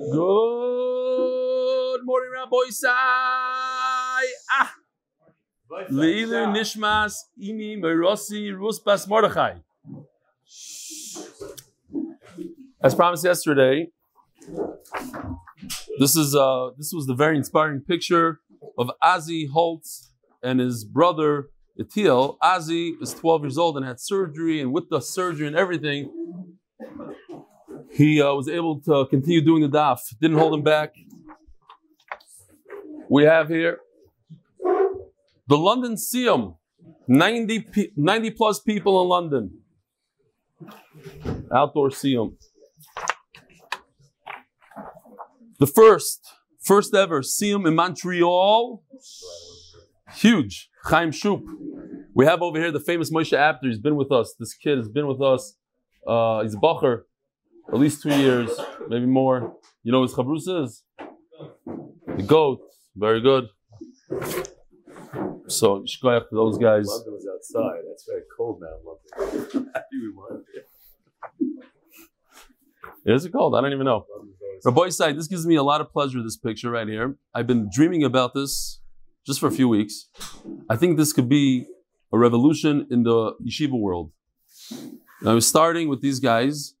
Good morning, Rabbi Sai. Ah, Leilu Nishmas Imi Merosi Rusbas Mordechai. As promised yesterday, this is uh this was the very inspiring picture of Azi Holtz and his brother Etiel. Azi is 12 years old and had surgery, and with the surgery and everything, he uh, was able to continue doing the daf. Didn't hold him back. We have here the London Siyum, 90, pe- 90 plus people in London. Outdoor Siyum. The first, first ever Siyum in Montreal. Huge. Chaim Shup. We have over here the famous Moshe Apter. He's been with us. This kid has been with us. Uh, he's a Bacher. At least two years, maybe more. You know what his chabrus is? The goat. Very good. So, shkoyach to those guys. London was outside. That's very cold now. London. Happy we wanted it. Is it called? I don't even know. Always- Rabbi side, this gives me a lot of pleasure, this picture right here. I've been dreaming about this just for a few weeks. I think this could be a revolution in the yeshiva world. I was starting with these guys.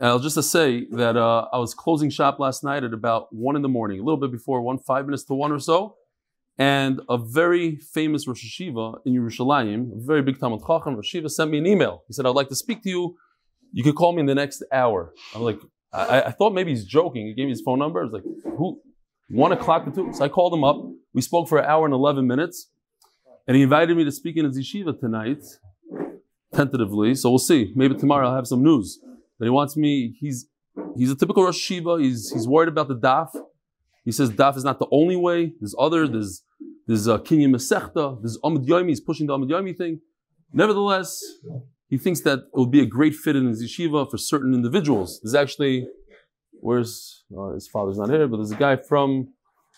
I'll just say that uh, I was closing shop last night at about one in the morning, a little bit before one, five minutes to one or so. And a very famous Rosh Hashiva in Yerushalayim, a very big Talmud Chacham, Rosh Hashiva, sent me an email. He said, I'd like to speak to you. You could call me in the next hour. I'm like, I, I thought maybe he's joking. He gave me his phone number. I was like, who? One o'clock to two. So I called him up. We spoke for an hour and 11 minutes. And he invited me to speak in his yeshiva tonight, tentatively. So we'll see. Maybe tomorrow I'll have some news. That he wants me, he's he's a typical Rosh Hashiva. He's, he's worried about the daf. He says daf is not the only way. There's other, there's there's uh, Kinyan Masechta, there's Amud Yomi, he's pushing the Amud Yomi thing. Nevertheless, he thinks that it would be a great fit in his yeshiva for certain individuals. There's actually, where's, uh, his father's not here, but there's a guy from,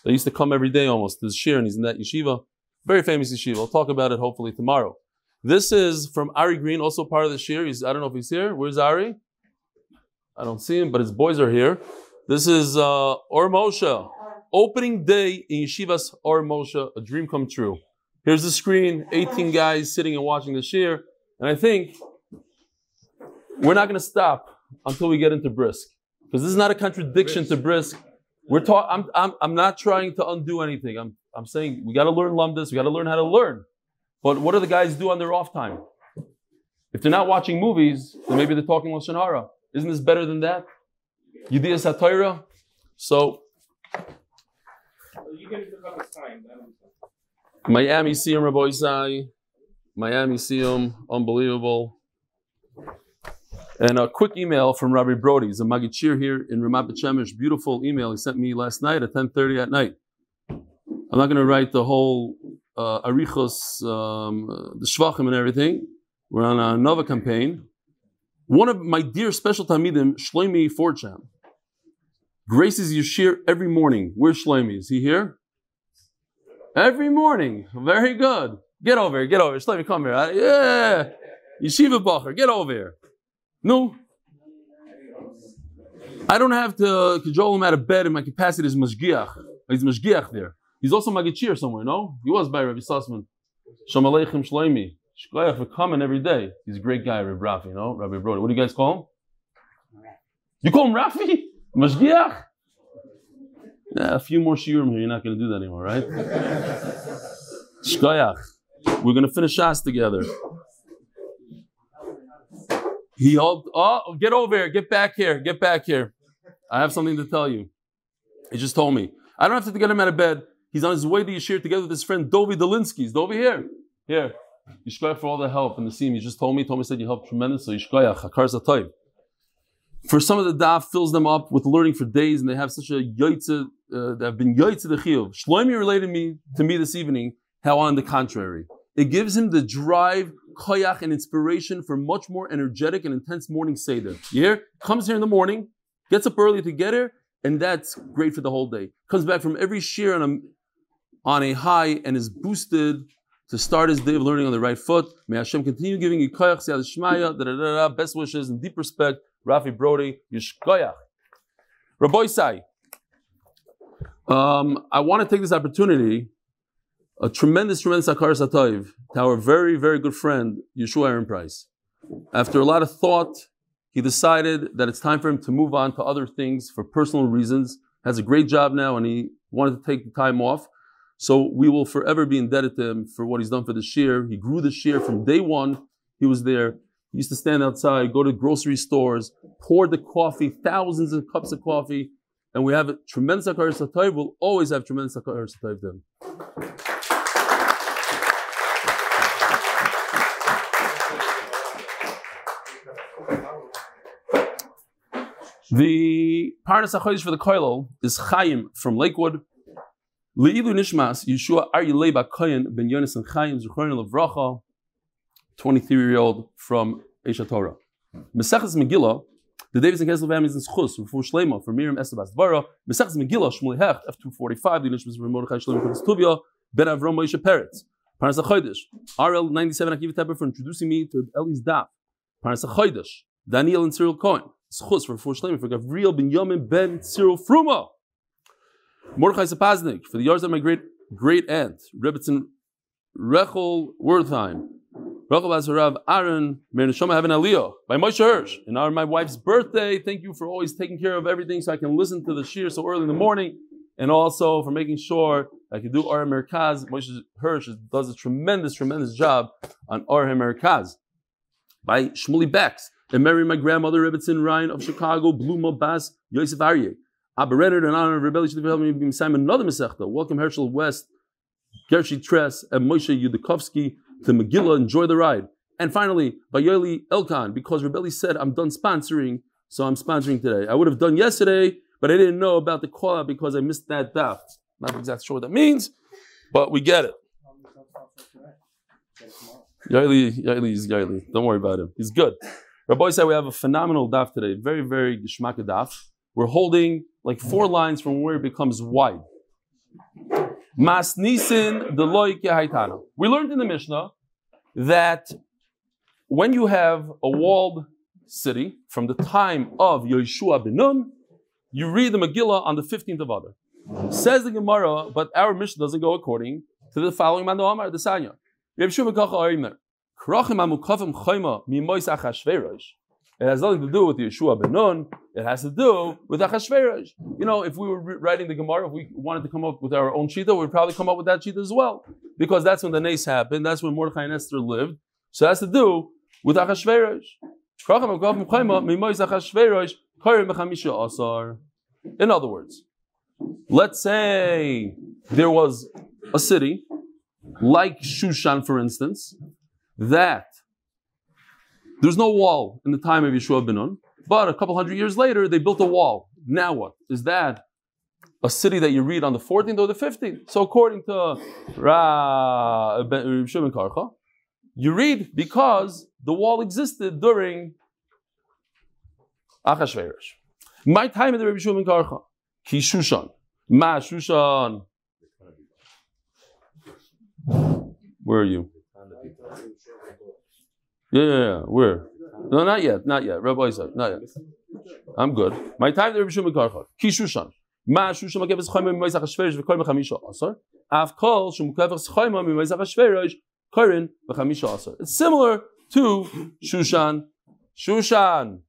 that used to come every day almost, there's Shir, and he's in that yeshiva. Very famous yeshiva. I'll talk about it hopefully tomorrow. This is from Ari Green, also part of the Shir. He's, I don't know if he's here. Where's Ari? I don't see him, but his boys are here. This is uh, Or Moshe. Opening day in Yeshiva's Or Moshe, a dream come true. Here's the screen, 18 guys sitting and watching the Shir. And I think we're not going to stop until we get into Brisk. Because this is not a contradiction to Brisk. We're talk- I'm, I'm, I'm not trying to undo anything. I'm, I'm saying we got to learn Lumdus. We got to learn how to learn. But what do the guys do on their off time? If they're not watching movies, then maybe they're talking Lashon Hara. Isn't this better than that? Yediyah Satira. So. Miami Siyum Rabbi Isai. Miami Siyum, unbelievable. And a quick email from Rabbi Brody. He's a Magichir here in Ramat Shemesh. Beautiful email he sent me last night at 10.30 at night. I'm not going to write the whole uh, Arichos, um, uh, the Shvachim and everything. We're on a Nova campaign. One of my dear special Talmidim, Shloimi Forcham, graces Yeshir every morning. Where's Shloimi? Is he here? Every morning. Very good. Get over here. Get over here. Shlomi, come here. Uh, Yeah. Yeshiva Bacher, get over here. No. I don't have to cajole him out of bed in my capacity as Mashgiach. He's Mashgiach there. He's also Magichir somewhere, no? He was by Rabbi Sussman. Shalom Aleichem Shloimi. Shkoyach for coming every day. He's a great guy, Rabbi Rafi, you know? Rabbi Brody. What do you guys call him? You call him Rafi? Mashgiach? Yeah, a few more shiurim here. You're not going to do that anymore, right? Shkoyach. We're going to finish Shas together. He hoped, oh, get over here. Get back here. Get back here. I have something to tell you. He just told me. I don't have to get him out of bed. He's on his way to Yeshir together with his friend Dovi Dolinsky. Is Dovi here? Here. Yishkoyach for all the help and the team. He just told me, told me, said you helped tremendously. Yishkoyach, Hakar Zatayv. For some of the daf fills them up with learning for days, and they have such a yaitze, uh, they have been yaitze the chiyuv. Shloimi related me to me this evening how on the contrary, it gives him the drive, koyach, and inspiration for much more energetic and intense morning seder. You hear? Comes here in the morning, gets up early to get here, and that's great for the whole day. Comes back from every shear on a, on a high and is boosted to start his day of learning on the right foot. May Hashem continue giving you koyach, shmaya, best wishes and deep respect. Rafi Brody, Yishkoyach. Rabbi Sai, um, I want to take this opportunity, a tremendous, tremendous akar satayv, to our very, very good friend, Yeshua Aaron Price. After a lot of thought, he decided that it's time for him to move on to other things for personal reasons. Has a great job now, and he wanted to take the time off. So we will forever be indebted to him for what he's done for the shear. He grew the shear from day one. He was there. He used to stand outside, go to grocery stores, pour the coffee, thousands of cups of coffee, and we have a tremendous akar satayv. We'll always have tremendous akar satayv to him. The Parnas HaChodesh for the Koilel is Chaim from Lakewood. Le'ilu Nishmas, Yeshua Aryeh Leba Koyen ben Yonis and Chaim Zechron Levracha, 23-year-old from Esha Torah. Mesechus Megillah, the Davis and Kessel families in Schus, for Shlema, for Miriam Estebas Dvara, Mesechus Megillah, Shmulei Hecht, F245, the Nishmas for Mordechai Shlomo Kodesh Tuvia, Ben Avram Moshe Peretz. Parnas HaChodesh, RL 97 Akiva Tepper for introducing me to Eli's Daf. Parnas HaChodesh, Daniel and Cyril Cohen schus four shleim for Gavriel ben Yomin ben Cyril Fruma. Mordechai Sapaznik for the yards of my great great aunt Rebbetzin Rechel Wertheim. Rachel Azarav Aaron Meir Neshama Heaven Aliyah by Moshe Hirsch. Honor of my wife's birthday, thank you for always taking care of everything so I can listen to the shir so early in the morning, and also for making sure I can do Ar Merkaz. Moshe Hirsch does a tremendous, tremendous job on Ar Merkaz by Shmuli Becks and married my grandmother Rebbetzin Ryan of Chicago, Bluma Bas, Yosef Aryeh. Abba Renner, in honor of Rebelli Shliv help me be Simon another Masechta. Welcome Herschel West, Gershi Tress, and Moshe Yudakovsky to Megillah. Enjoy the ride. And finally, by Yoli Elkan, because Rebelli said, I'm done sponsoring, so I'm sponsoring today. I would have done yesterday, but I didn't know about the call out because I missed that daf. Not exactly sure what that means, but we get it. Yaeli, Yaeli is Yaeli. Don't worry about him. He's good. Rabbi said we have a phenomenal daf today, very, very gishmak daf. We're holding like four lines from where it becomes wide. Mas nisin haitana. We learned in the Mishnah that when you have a walled city from the time of Yeshua ben Nun, you read the Megillah on the 15th of Adar. Says the Gemara, but our Mishnah doesn't go according to the following Mando Amar, the Sanya. It has nothing to do with Yeshua ben Nun. It has to do with Achashverosh. You know, if we were writing the Gemara, if we wanted to come up with our own shita, we'd probably come up with that shita as well, because that's when the nace happened. That's when Mordechai and Esther lived. So it has to do with Achashverosh. In other words, let's say there was a city like Shushan, for instance, that there's no wall in the time of Yeshua ben but a couple hundred years later they built a wall. Now what? Is that a city that you read on the 14th or the 15th? So according to Ra ben Karcha, you read because the wall existed during Achashverosh. My time in the Rabbi Shimon Karcha, Ki Shushan, Ma Shushan. Where are you? Yeah, yeah, yeah. Where? No, not yet, not yet. Rabbi said, not yet. I'm good. My time there Rishon Mekarcha. Kishushan. Ma shushan makevas chayma mimoizach hashverish v'koy mechamisha asar. Av kol shum makevas chayma mimoizach hashverish korin v'chamisha asar. It's similar to Shushan. Shushan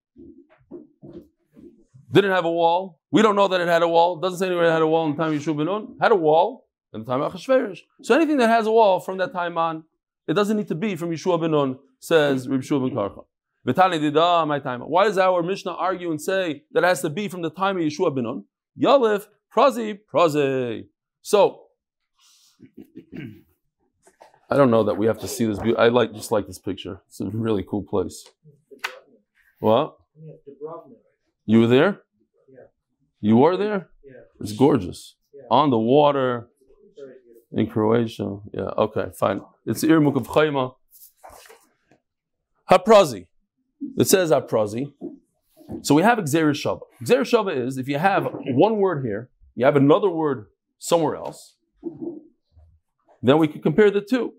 didn't have a wall. We don't know that it had a wall. It doesn't say anywhere it had a wall in the time of Yeshua ben. Had a wall in the time of Achashverosh. So anything that has a wall from that time on, it doesn't need to be from Yeshua ben Nun says Reb Shua ben Karcha. my time. Why does our Mishnah argue and say that it has to be from the time of Yeshua ben Nun? Yalif, Prazi, Prazi. So, I don't know that we have to see this. I like just like this picture. It's a really cool place. What? You were there? Yeah. You were there? Yeah. It's gorgeous. Yeah. On the water in Croatia. Yeah, okay, fine. It's Irmuk of Chayma. Haprazi. It says haprazi. So we have Gezeira Shava. Shava is if you have one word here, you have another word somewhere else, then we can compare the two.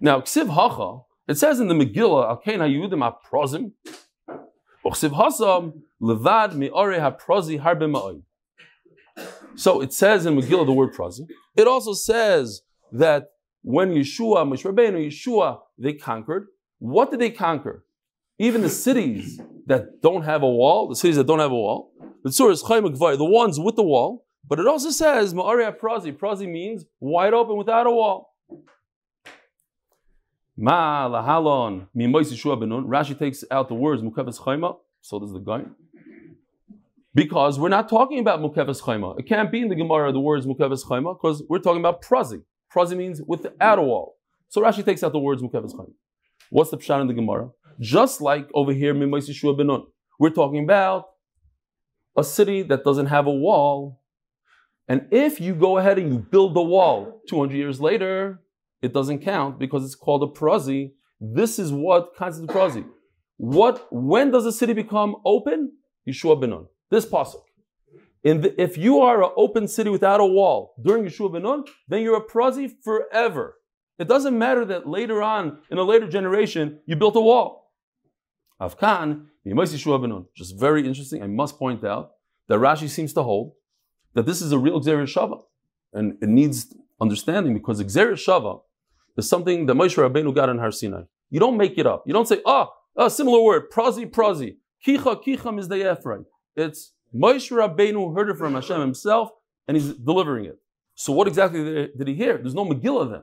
Now, Ksiv Hacha, it says in the Megillah, Alkein HaYudim HaPrazim, Ksiv Hasam, Levad Mi'ore HaPrazi Harbe Ma'oid. So it says in Megillah the word prazi. It also says that when Yeshua, Moshe Rabbeinu, Yeshua, they conquered. What did they conquer? Even the cities that don't have a wall, the cities that don't have a wall, the Surah is the ones with the wall, but it also says Ma'aria Prazi. Prazi means wide open without a wall. Ma lahalon benun. Rashi takes out the words mukavas chayma. So does the guy. Because we're not talking about mukavas chayma. It can't be in the Gemara the words mukavas chayma because we're talking about prazi. Prazi means without a wall. So Rashi takes out the words mukavas chayma. What's the pshat in the Gemara? Just like over here mimois Yeshua benun. We're talking about a city that doesn't have a wall. And if you go ahead and you build the wall 200 years later, it doesn't count because it's called a prazi. This is what constitutes prazi. What, when does a city become open? Yeshua Benun. This pasuk. The, if you are an open city without a wall during Yeshua Benun, then you're a prazi forever. It doesn't matter that later on, in a later generation, you built a wall. Afkan, just very interesting. I must point out that Rashi seems to hold that this is a real Gezeira Shava. And it needs understanding because Gezeira Shava is something that Moshe Rabbeinu got in Har Sinai. You don't make it up. You don't say, ah, oh, a similar word, prazi, prazi. Kicha, kicha is the Ephraim. It's Moshe Rabbeinu heard it from Hashem himself and he's delivering it. So what exactly did he hear? There's no Megillah then.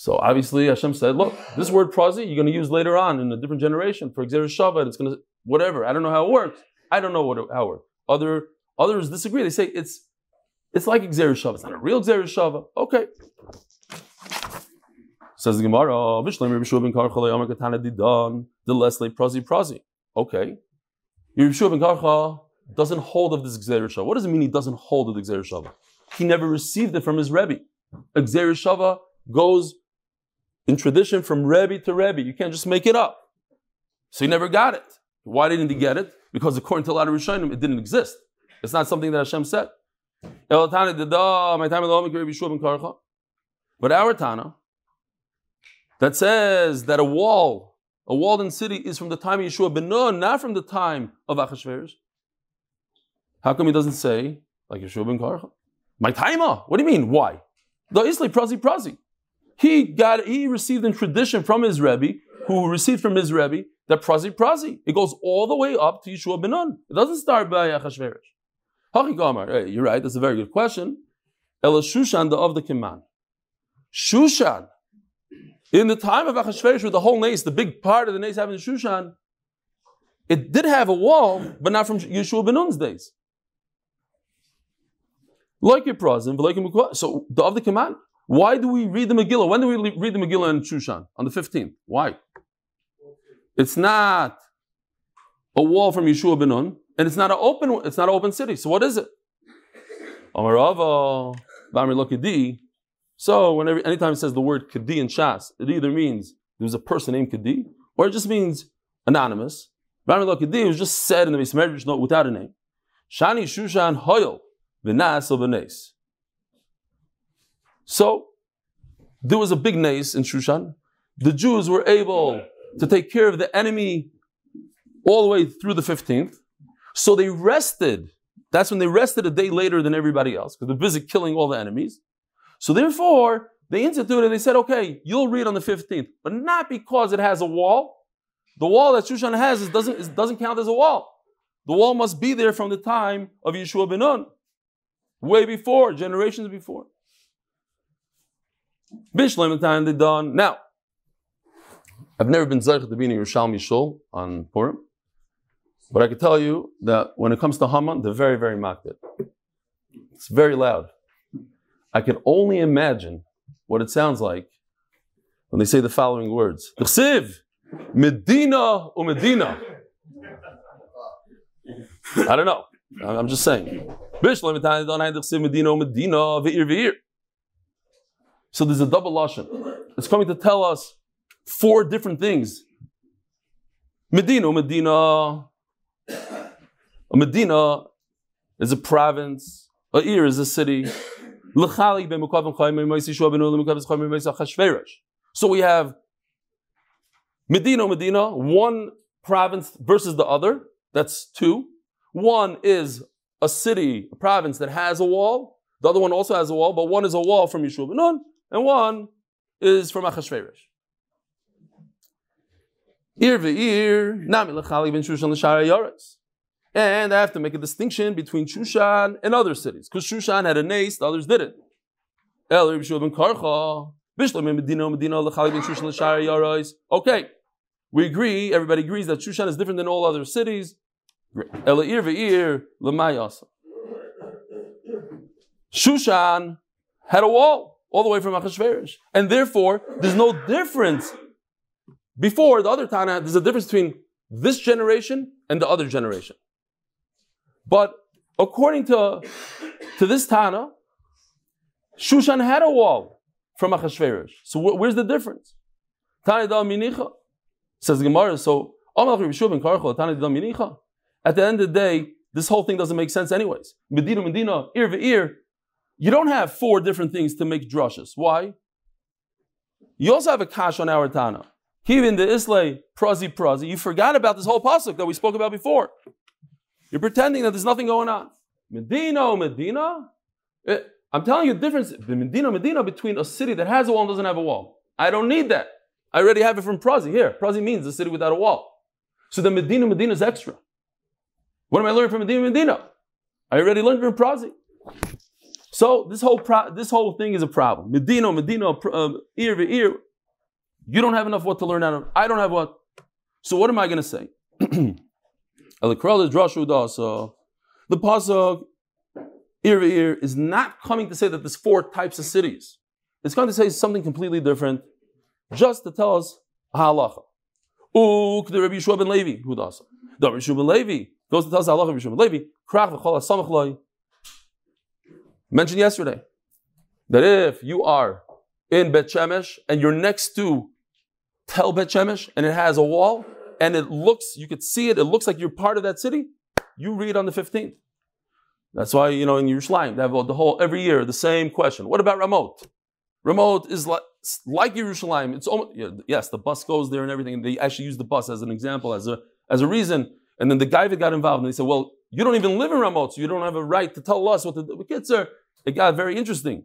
So obviously Hashem said, look, this word prazi you're going to use later on in a different generation for Xer. It's going to, whatever. I don't know how it works. I don't know what it, how it works. Other, others disagree. They say it's it's like Xer. It's not a real Xer. Okay. Says the Gemara, oh, Vishlam Rabbi Shua ben Karcha Katana Didan, the Leslie Prazi Prazi. Okay. Rabbi Shua ben Karcha doesn't hold of this Xer. What does it mean he doesn't hold of the? He never received it from his Rebbe. Xer goes in tradition from Rebbe to Rebbe. You can't just make it up. So he never got it. Why didn't he get it? Because according to a lot of Rishonim, it didn't exist. It's not something that Hashem said. But our Tana, that says that a wall, a walled city, is from the time of Yeshua ben Nun, not from the time of Achashverosh. How come he doesn't say like Yeshua ben Karcha? My taima. What do you mean? Why? The Isli prazi prazi. He got he received in tradition from his Rebbe, who received from his Rebbe that prazi prazi. It goes all the way up to Yeshua ben Nun. It doesn't start by Achashverosh. Hey, you're right. That's a very good question. Ela Shushan the of the Kiman. Shushan in the time of Achashverosh, with the whole nace, the big part of the nace having the Shushan, it did have a wall, but not from Yeshua ben Nun's days. Like your Prazim, but like So the of the command. Why do we read the Megillah? When do we read the Megillah in Shushan? On the 15th. Why? It's not a wall from Yeshua ben Nun, and it's not an open. It's not an open city. So what is it? So whenever anytime it says the word Kadi in Shas, it either means there's a person named Kadi, or it just means anonymous. Kadi was just said in the Mismedrash note without a name. Shani Shushan Hoyel V'nas V'nes. So there was a big nace in Shushan. The Jews were able to take care of the enemy all the way through the 15th. So they rested. That's when they rested a day later than everybody else, because they're busy killing all the enemies. So therefore, they instituted, they said, okay, you'll read on the 15th, but not because it has a wall. The wall that Shushan has is, doesn't, is, doesn't count as a wall. The wall must be there from the time of Yeshua ben Nun, way before, generations before. Bishlam time they done. Now, I've never been Zayich to be in Yerushalmi Shul on Purim, but I can tell you that when it comes to Haman, they're very, very makbid. It's very loud. I can only imagine what it sounds like when they say the following words. Medina or Medina. I don't know. I'm just saying. So there's a double lashon. It's coming to tell us four different things. Medina, oh Medina. A Medina is a province. A ir is a city. So we have Medina, oh Medina, one province versus the other. That's two. One is a city, a province that has a wall. The other one also has a wall, but one is a wall from Yeshua ben Nun, and one is from Achashverosh. Ir ve'ir, nami l'chali ben Shushan l'shara yoretz. And I have to make a distinction between Shushan and other cities, because Shushan had a nace, the others didn't. El Yeshua ben Karcha, bishlam medina medina l'chali ben Shushan l'shara yoretz. Okay, we agree, everybody agrees that Shushan is different than all other cities. Ela'ir ve'ir l'mayasa. Shushan had a wall all the way from Achashverosh. And therefore, there's no difference. Before, the other Tana, there's a difference between this generation and the other generation. But according to, to this Tana, Shushan had a wall from Achashverosh. So wh- where's the difference? Tana dal minicha. Says Gemara, so at the end of the day, this whole thing doesn't make sense anyways. Medina, Medina, ear to ear. You don't have four different things to make drushes. Why? You also have a kash on our Tana. Even the Islay, prazi, prazi. You forgot about this whole pasuk that we spoke about before. You're pretending that there's nothing going on. Medina, oh, Medina. It, I'm telling you the difference, the Medina, Medina, between a city that has a wall and doesn't have a wall. I don't need that. I already have it from Prazi. Here, Prazi means a city without a wall. So the Medina, Medina is extra. What am I learning from Medina, Medina? I already learned from Prazi. So this whole pro- this whole thing is a problem. Medina, Medina, um, ear to ear. You don't have enough what to learn out of. I don't have what. So what am I going to say? the pasuk ear to ear is not coming to say that there's four types of cities. It's going to say something completely different just to tell us halacha. Uk the Rabbi Yeshua ben Levi, who does the Rabbi Yeshua ben Levi goes to tell us halacha Rabbi Yeshua ben Levi. Krach v'chol hasamach loy. Mentioned yesterday that if you are in Bet Shemesh and you're next to Tel Bet Shemesh and it has a wall and it looks, you could see it, it looks like you're part of that city, you read on the 15th. That's why, you know, in Yerushalayim, they have the whole, every year, the same question. What about Ramot? Ramot is like, like Yerushalayim. It's almost, yes, the bus goes there and everything. And they actually use the bus as an example, as a, as a reason. And then the guy that got involved, and they said, well, you don't even live in Ramot, so you don't have a right to tell us what the, the kids are. It got very interesting.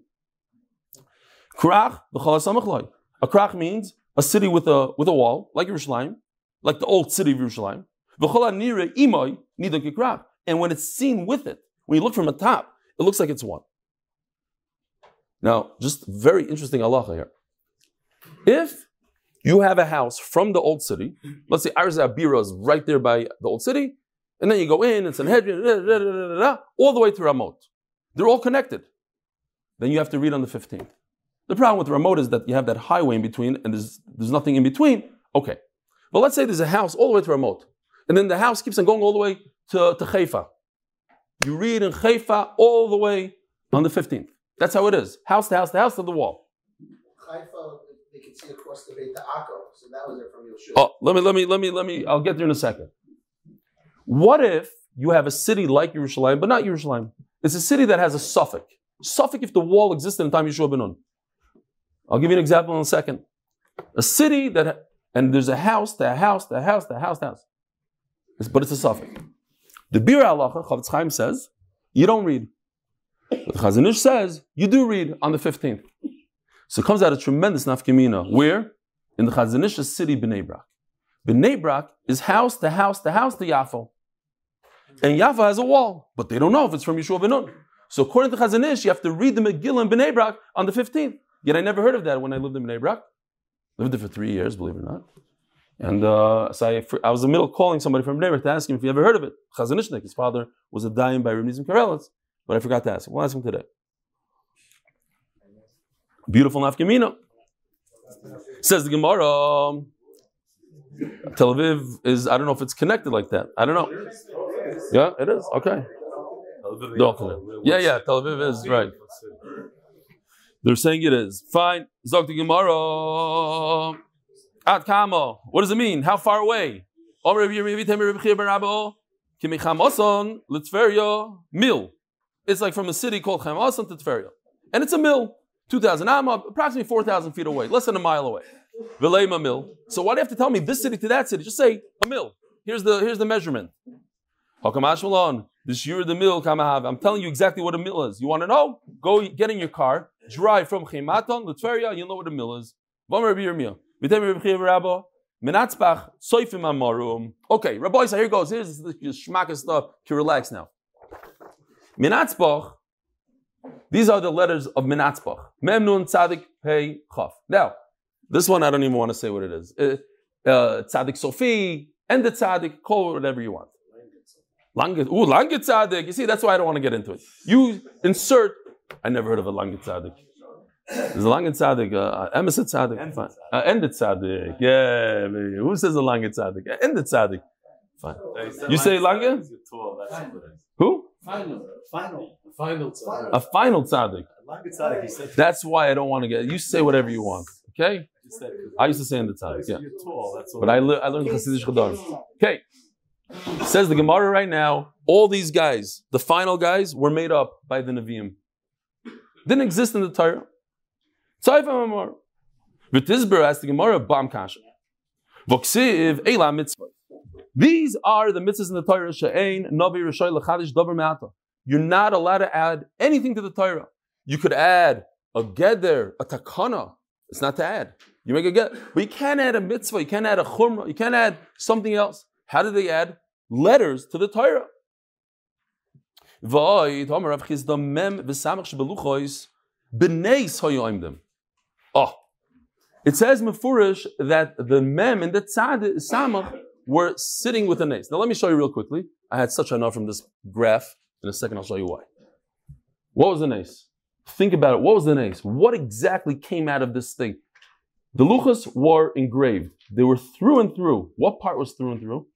Krach, a krach means a city with a with a wall, like Yerushalayim, like the old city of Yerushalayim. And when it's seen with it, when you look from the top, it looks like it's one. Now, just very interesting halacha here. If you have a house from the old city, let's say Arz Abira is right there by the old city, and then you go in, and it's Sanhedrin, all the way to Ramot. They're all connected. Then you have to read on the 15th. The problem with Ramot is that you have that highway in between, and there's, there's nothing in between. Okay. But let's say there's a house all the way to Ramot, and then the house keeps on going all the way to, to Haifa. You read in Haifa all the way on the 15th. That's how it is. House to house to house to the wall. Haifa, they can see across the Beit Akko, so that was it from Yeshua. Oh, let me, let me, let me, let me, I'll get there in a second. What if you have a city like Yerushalayim, but not Yerushalayim? It's a city that has a suffix. Suffix if the wall existed in time Yeshua ben. I'll give you an example in a second. A city that, and there's a house, a house, a house, a house, a house. It's- but it's a suffix. The Biur Halacha, Chofetz Chaim says, you don't read. But the Chazon Ish says, you do read on the 15th. So it comes out a tremendous nafkamina. Where? In the Chazon Ish's city, Bnei Brak. Brak is house to house to house to Yafo. And Yafo has a wall, but they don't know if it's from Yeshua ben. So according to Chazon Ish, you have to read the Megillah in Bnei Brak on the 15th. Yet I never heard of that when I lived in Bnei Brak. Lived there for three years, believe it or not. And uh, so I, I was in the middle calling somebody from Bnei Brak to ask him if he ever heard of it. Chazon Ishnik, his father was a dying by Reb Nissim Karelitz, but I forgot to ask him. We'll ask him today. Beautiful nafkamina. Says the Gemara. Tel Aviv is, I don't know if it's connected like that. I don't know. Yeah, it is. Okay. Yeah, yeah, Tel Aviv is, right. They're saying it is. Fine. Zog the Gemara. At Kamo. What does it mean? How far away? Mill. It's like from a city called Chamoson to Tferia. And it's a mill. 2,000 amma, approximately 4,000 feet away, less than a mile away. Vilema mill. So why do you have to tell me this city to that city? Just say a mill. Here's the, here's the measurement. This year the mill kamahav. I'm telling you exactly what a mill is. You want to know? Go get in your car, drive from Chematon, Litveria, you'll know what a mill is. Okay, Rabbi, so here goes. Here's the schmack stuff to relax now. Menatzpach, these are the letters of Menatzpach. Mem Nun Tzadik Pei Chaf. Now, this one I don't even want to say what it is. Uh, uh, Tzadik Sofi, and the Tzadik, call it whatever you want. Lange, ooh, Lange Tzadik. You see, that's why I don't want to get into it. You insert, I never heard of a Lange Tzadik. There's a Lange Tzadik, uh, Emerson Tzadik, fine. Uh, End Tzadik, yeah. maybe. Who says a Lange Tzadik? End Tzadik, fine. You say Lange? Who? Final. Final. Final tzaddik. A final Tzadik. Lange tzaddik, he said. That's why I don't want to get. You say whatever you want, okay? I used to say End Tzadik, yeah. Tall. But I, le- I learned Hasidic Chadar. Okay. Says the Gemara right now, all these guys, the final guys, were made up by the Nevi'im. Didn't exist in the Torah. Tzayfa Mamar. V'tizber asked the Gemara, Bam Kasha. V'ksiv Eila Mitzvah. These are the mitzvahs in the Torah. Davar Me'ata. You're not allowed to add anything to the Torah. You could add a geder, a takana. It's not to add. You make a get, but you can't add a mitzvah. You can't add a chumrah. You can't add something else. How do they add letters to the Torah? V'oid, Omer Rav Chisda mem v'samach b'neis. Oh, it says mefurish that the mem and the tzad samach were sitting with the nace. Now let me show you real quickly. I had such a enough from this graph. In a second, I'll show you why. What was the nace? Think about it. What was the nace? What exactly came out of this thing? The luchas were engraved. They were through and through. What part was through and through?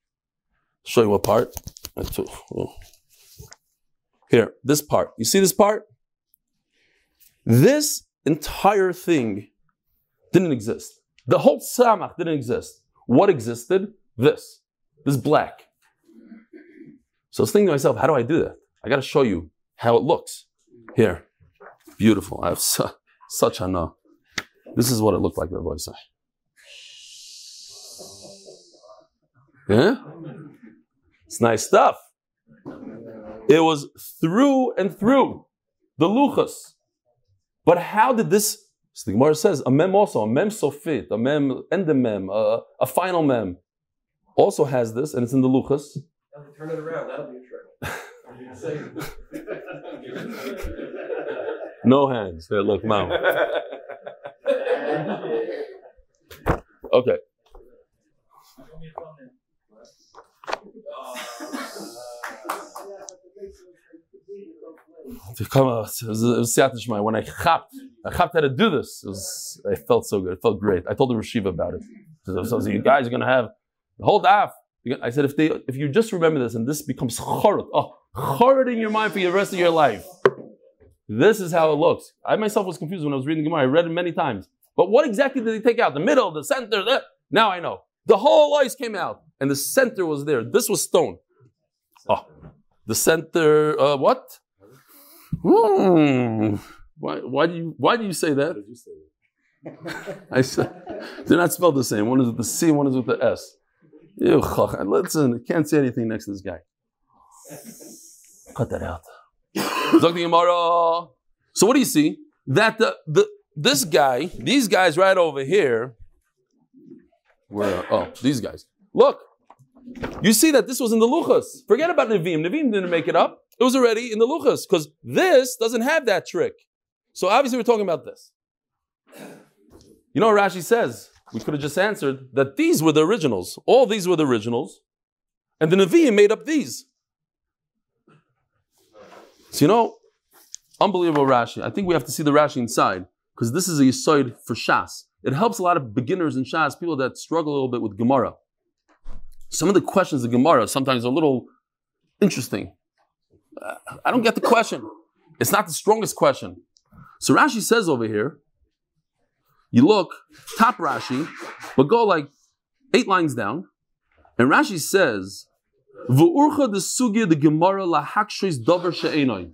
Show you what part. Oh. Here, this part. You see this part? This entire thing didn't exist. The whole samach didn't exist. What existed? This. This black. So I was thinking to myself, how do I do that? I got to show you how it looks. Here. Beautiful. I have su- such a no. This is what it looked like, Rabbi Isai. Yeah? It's nice stuff. It was through and through the luchas. But how did this? So the Gemara says a mem also a mem sofit, a mem and a mem, a, a final mem, also has this, and it's in the luchas. Turn it around, that'll be a trick. No hands. Here, look, mom. Okay. To come it was, it was Nishmai. When I chapped, I chapped how to do this. It was, I felt so good. It felt great. I told the Rashiva about it. So, you guys are going to have the whole daf. I said, if they, if you just remember this and this becomes chorot, oh, chorot in your mind for the rest of your life. This is how it looks. I myself was confused when I was reading the Gemara. I read it many times. But what exactly did they take out? The middle, the center, the, now I know. The whole ice came out and the center was there. This was stone. Oh, the center, uh, what? Why, why do you why do you say that? Did you say? I said they're not spelled the same. One is with the C, one is with the S. Ew. Listen, I can't say anything next to this guy. Cut that out. Zog the Gemara. So what do you see? That the, the this guy, these guys right over here, were oh these guys. Look, you see that this was in the luchas. Forget about Nevi'im. Nevi'im didn't make it up. It was already in the luchas because this doesn't have that trick. So obviously we're talking about this. You know what Rashi says? We could have just answered that these were the originals. All these were the originals, and the Nevi'im made up these. So you know, unbelievable Rashi. I think we have to see the Rashi inside because this is a yisoid for Shas. It helps a lot of beginners in Shas, people that struggle a little bit with Gemara. Some of the questions of Gemara sometimes are a little interesting. I don't get the question. It's not the strongest question. So Rashi says over here, you look, top Rashi, but go like eight lines down, and Rashi says, V'urcha de sugya de Gemara lahakshes davar she'enoi.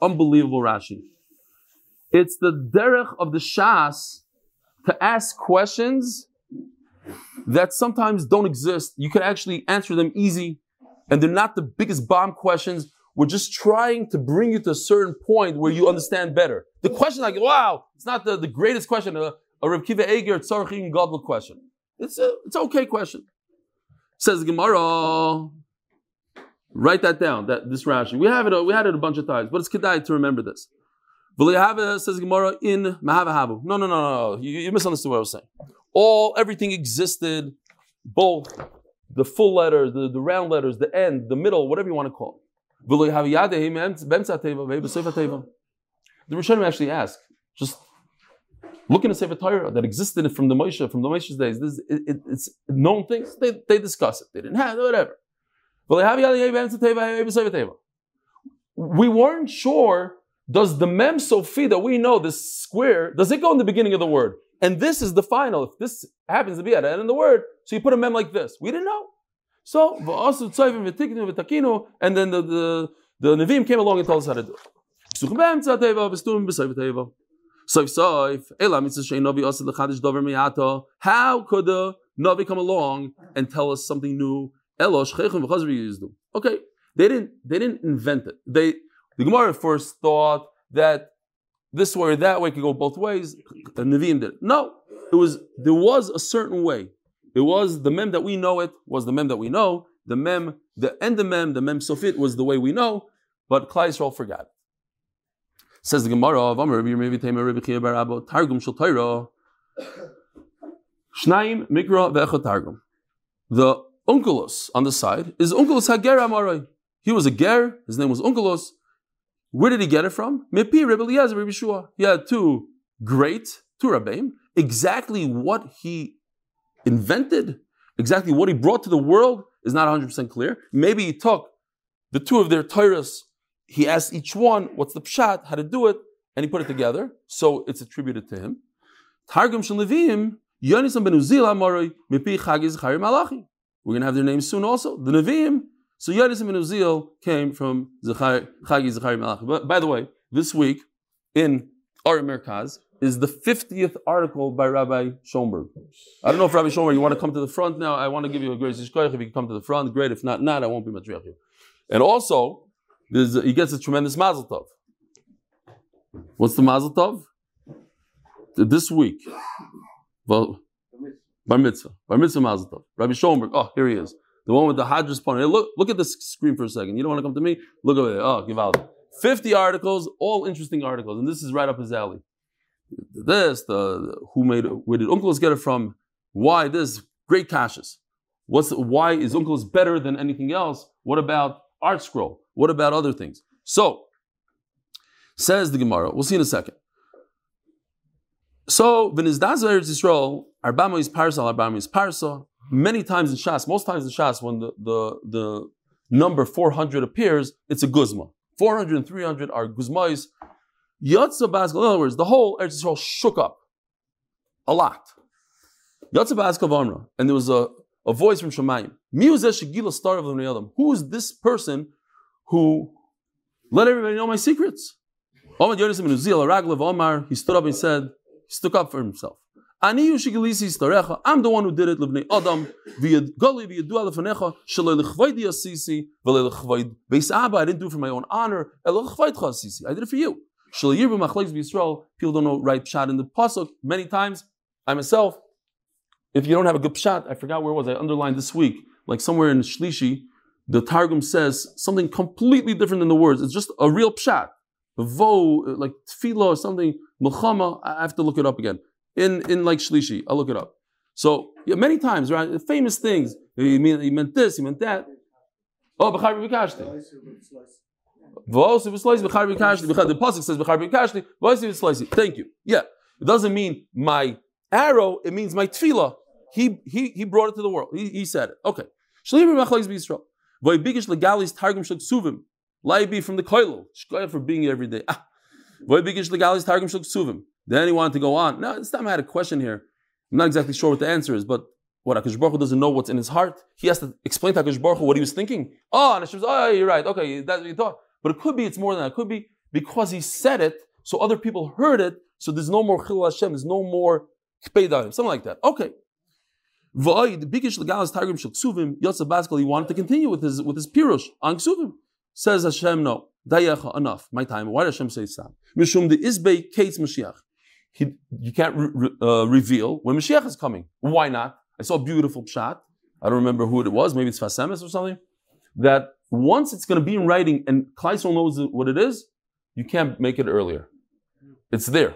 Unbelievable Rashi. It's the derech of the Shas to ask questions that sometimes don't exist. You can actually answer them easy and they're not the biggest bomb questions. We're just trying to bring you to a certain point where you understand better. The question, like, wow, it's not the, the greatest question, uh, a, a Reb Kiva Eger Tzarchim Gadol question. It's a it's okay question. Says Gemara. Write that down. That this Rashi. We have it. Uh, we had it a bunch of times, but it's kedai to remember this. V'lehava says Gemara in Mahavahavu. No, no, no, no. You, you misunderstood what I was saying. All everything existed, both the full letters, the, the round letters, the end, the middle, whatever you want to call it. The Rishonim actually ask, just look in the Sefer Torah that existed from the Moshe, from the Moshe's days. This, it, it, it's known things. They, they discuss it. They didn't have whatever. We weren't sure. Does the mem sofi that we know, this square, does it go in the beginning of the word? And this is the final. If this happens to be at the end of the word, so you put a mem like this. We didn't know. So, and then the, the, the Nevi'im came along and told us how to do it. So if safety, how could the Navi come along and tell us something new? Okay, they didn't they didn't invent it. They the Gemara first thought that this way or that way could go both ways. The Nevi'im did it. No, it was there was a certain way. It was the mem that we know it was the mem that we know. The mem, the end of mem, the mem sofit was the way we know, but Klai Yisrael forgot. Says the Gemara of Amar Rabbi Rabbi Abba Targum Shnaim Mikra Ve'echad Targum. The Unkelos on the side is Unkelos Hager Amarai. He was a ger. His name was Unkelos. Where did he get it from? Mepi Rabbi Eliezer Shua. He had two great two rabbeim. Exactly what he invented, exactly what he brought to the world is not 100% clear. Maybe he took the two of their Torahs, he asked each one what's the pshat, how to do it, and he put it together. So it's attributed to him. Targum Yonisam ben Uzil Amaroi, Mipi Chagiz Malachi. We're going to have their names soon also. The Nevi'im. So Yonisam ben Uzil came from Chagi Zechari Malachi. But by the way, this week in Ar Merkaz, is the 50th article by Rabbi Schomburg. I don't know if Rabbi Schomburg, you want to come to the front now? I want to give you a great shkoyach. If you can come to the front, great. If not, not, I won't be you. And also, he gets a tremendous mazel tov. What's the mazel tov? This week. Well, Bar mitzvah. Bar mitzvah mazel tov. Rabbi Schomburg. Oh, here he is. The one with the Hadras pony. Hey, look, look at this screen for a second. You don't want to come to me? Look over there. Oh, give out. 50 articles, all interesting articles. And this is right up his alley this, the who made where did Unkelos get it from? Why this? Great caches. What's why is Unkelos better than anything else? What about ArtScroll? What about other things? So says the Gemara. We'll see in a second. So v'nizdaz Eretz Yisrael, arbamo is parsa, arbamo is parsa. Many times in Shas, most times in Shas, when the, the, the number 400 appears, it's a guzma. 400 and 300 are guzmais, Baskel, in other words, the whole Eretz Yisrael shook up a lot. Yotza Baskel Vamra, and there was a, a voice from Shemayim. Who is this person who let everybody know my secrets? He stood up and said, he stuck up for himself. I'm the one who did it. I didn't do it for my own honor. I did it for you. People don't know right pshat in the pasuk. Many times, I myself, if you don't have a good pshat, I forgot where it was. I underlined this week, like somewhere in Shlishi, the Targum says something completely different than the words. It's just a real pshat. Vo, like tefillah or something, milchama. I have to look it up again. In in like Shlishi, I'll look it up. So yeah, many times, right? Famous things. He meant, he meant this, he meant that. Oh, b'char b'kashti. The pasuk says kashli. Thank you. Yeah, it doesn't mean my arrow. It means my tefillah. He he he brought it to the world. He, he said it. Okay. Shliim b'machlais b'Yisrael. V'yibigish legalis targum shel ksuvim. Laibi from the koilel. Shkoya for being here every day. Ah. Legalis targum shel ksuvim. Then he wanted to go on. Now, this time I had a question here. I'm not exactly sure what the answer is, but what Akash Baruch Hu doesn't know what's in his heart. He has to explain to Akash Baruch Hu what he was thinking. Oh, and Hashem oh, you're right. Okay, that's what you thought. But it could be it's more than that. It could be because he said it, so other people heard it, so there's no more Chil Hashem, there's no more Kpeidarim, something like that. Okay. The biggest legalis targum shel ksuvim, Yosef Baskel, he wanted to continue with his with his pirush on ksuvim. Says Hashem, no, dayecha, enough, my time. Why does Hashem say stop? Mishum the izbei kates Mashiach. He, you can't re, uh, reveal when Mashiach is coming. Why not? I saw a beautiful shot. I don't remember who it was. Maybe it's Sfas Emes or something. That once it's going to be in writing and Kleisel knows what it is, you can't make it earlier. It's there.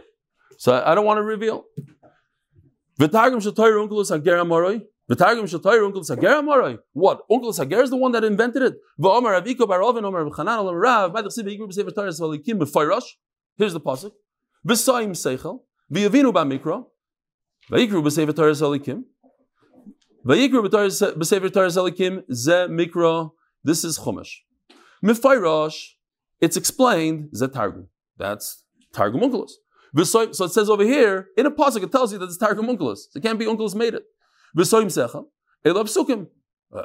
So I, I don't want to reveal. What? Unkelos hager is the one that invented it. B'fayrosh. Here's the pasuk. V'soim seichel. V'yavinu b'mikro. V'yikru b'sefer Torah svalikim. V'yikru b'sefer Torah svalikim. Ze mikro. This is chumash. Mifayrosh. It's explained. Ze targum. That's targum Unkelos. So it says over here, in a pasuk, it tells you that it's Targum Unkelos. So it can't be Unkelos made it. V'soim secha, elav psukim. Uh,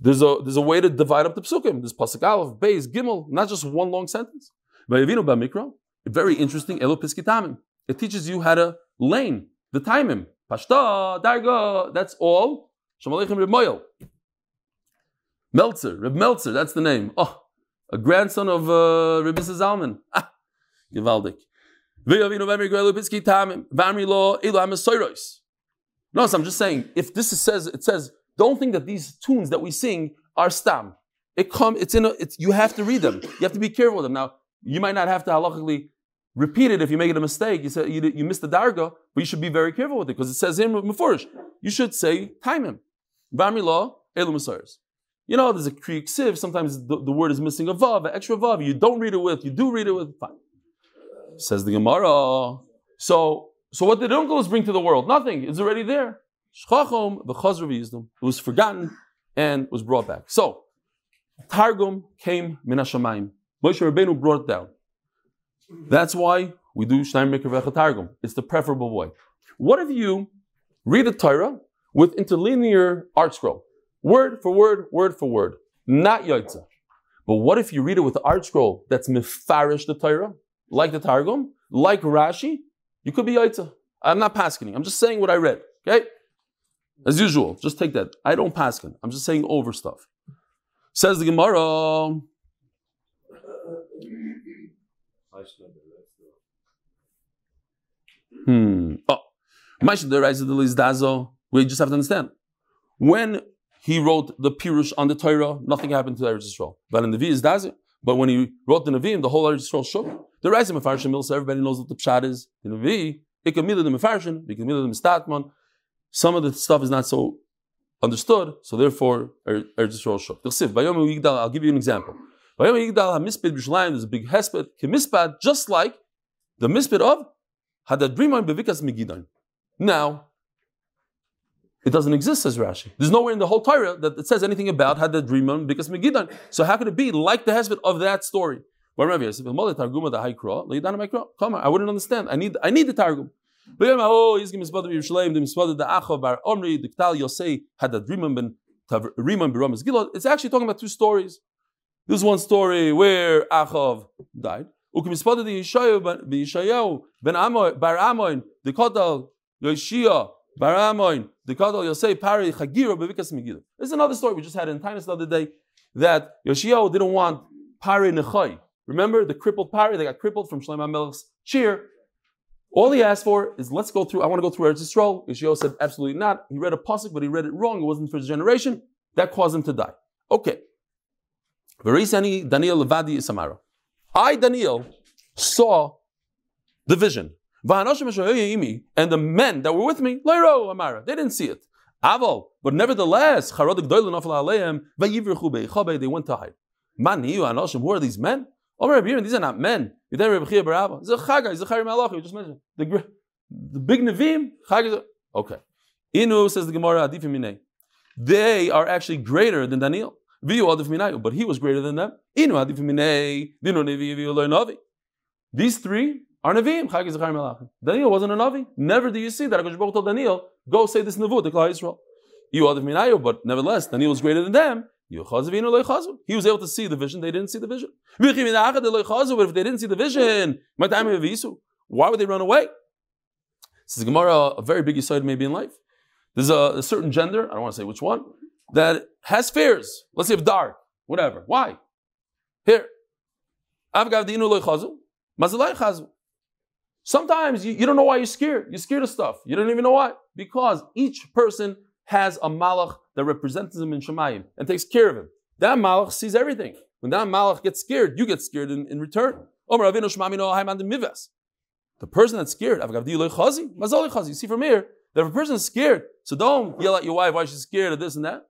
There's a, there's a way to divide up the psukim. There's pasuk aleph, beis, gimel, not just one long sentence. Vayavinu very interesting, elo piskitamim. It teaches you how to lane, the timing. Pashta, darga, that's all. Shamalechem Reb Moyel. Meltzer, Reb Meltzer, that's the name. Oh, a grandson of uh, Reb Zalman. Ah, Givaldik. No, so I'm just saying, if this is, says, it says, don't think that these tunes that we sing are stam. It come, it's in a, it's, you have to read them. You have to be careful with them. Now, you might not have to halachically repeat it if you make it a mistake. You say you, you missed the darga, but you should be very careful with it because it says in Mefurish. You should say time him. Vamri elu You know, there's a kriik siv. Sometimes the, the, word is missing a vav, an extra vav. You don't read it with. You do read it with. Fine. Says the Gemara. So, so what did Unkelos bring to the world? Nothing. It's already there. Shchachom v'chazr It was forgotten and was brought back. So, Targum came min. Moshe Rabbeinu brought it down. That's why we do Shnayim Mikra Targum. It's the preferable way. What if you read the Torah with interlinear ArtScroll? Word for word, word for word. Not Yaitza. But what if you read it with the ArtScroll that's mifarish the Torah? like the Targum, like Rashi, you could be Yaitza. I'm not paskening. I'm just saying what I read. Okay? As usual, just take that. I don't pasken. I'm just saying over stuff. Says the Gemara. Hmm. Oh. We just have to understand. When he wrote the Pirush on the Torah, nothing happened to Eretz Yisrael. But in the V is But when he wrote the Nevi'im, the whole Eretz Yisrael shook. The Reisim Mefarshim Milsa, everybody knows what the pshat is. The V, Ikamila the Mefarshim, Ikamila the Mistatman. Some of the stuff is not so understood, so therefore Eretz Yisrael shook. I'll give you an example. There's a big hesped, just like the mispid of Hadadrimon bevikas megidon. Now, it doesn't exist, says Rashi. There's nowhere in the whole Torah that it says anything about Hadadrimon because megidon. So how could it be like the hesped of that story? I wouldn't understand. I need I need the targum. It's actually talking about two stories. This is one story where Achav died. Ukimispada the Yishayahu ben bar Amoin, the Kotal Yoshia bar Amoin, the Kotal Yosei Pari Chagira bevikas Megillah. There's another story we just had in Tainus the other day that Yoshia didn't want Pari Nechai. Remember the crippled parry? They got crippled from Shlomo Melech's cheer. All he asked for is, let's go through, I want to go through Eretz Yisrael. Yeshua said, absolutely not. He read a pasuk, but he read it wrong. It wasn't for his generation. That caused him to die. Okay. Verisani Daniel Levadi Samara. I, Daniel, saw the vision. And the men that were with me, Amara, they didn't see it. Aval, but nevertheless, they went to hide. Who are these men? These are not men. You just mentioned. The, the big Nevim. Okay. Inu says the Gemara. They are actually greater than Daniel. But he was greater than them. These three are Nevi'im, Daniel wasn't a Navi. Never do you see that HaKadosh Baruch told Daniel, go say this Nevu to Klal Yisrael. But nevertheless, Daniel was greater than them. He was able to see the vision, they didn't see the vision. But if they didn't see the vision, why would they run away? This is Gemara, a very big aside maybe in life. There's a, a certain gender, I don't want to say which one, that has fears. Let's say if dark, whatever. Why? Here. Sometimes you, you don't know why you're scared. You're scared of stuff. You don't even know why. Because each person has a malach that represents him in Shemayim and takes care of him. That malach sees everything. When that malach gets scared, you get scared in, in return. The person that's scared, you see from here, that if a person is scared, so don't yell at your wife why she's scared of this and that.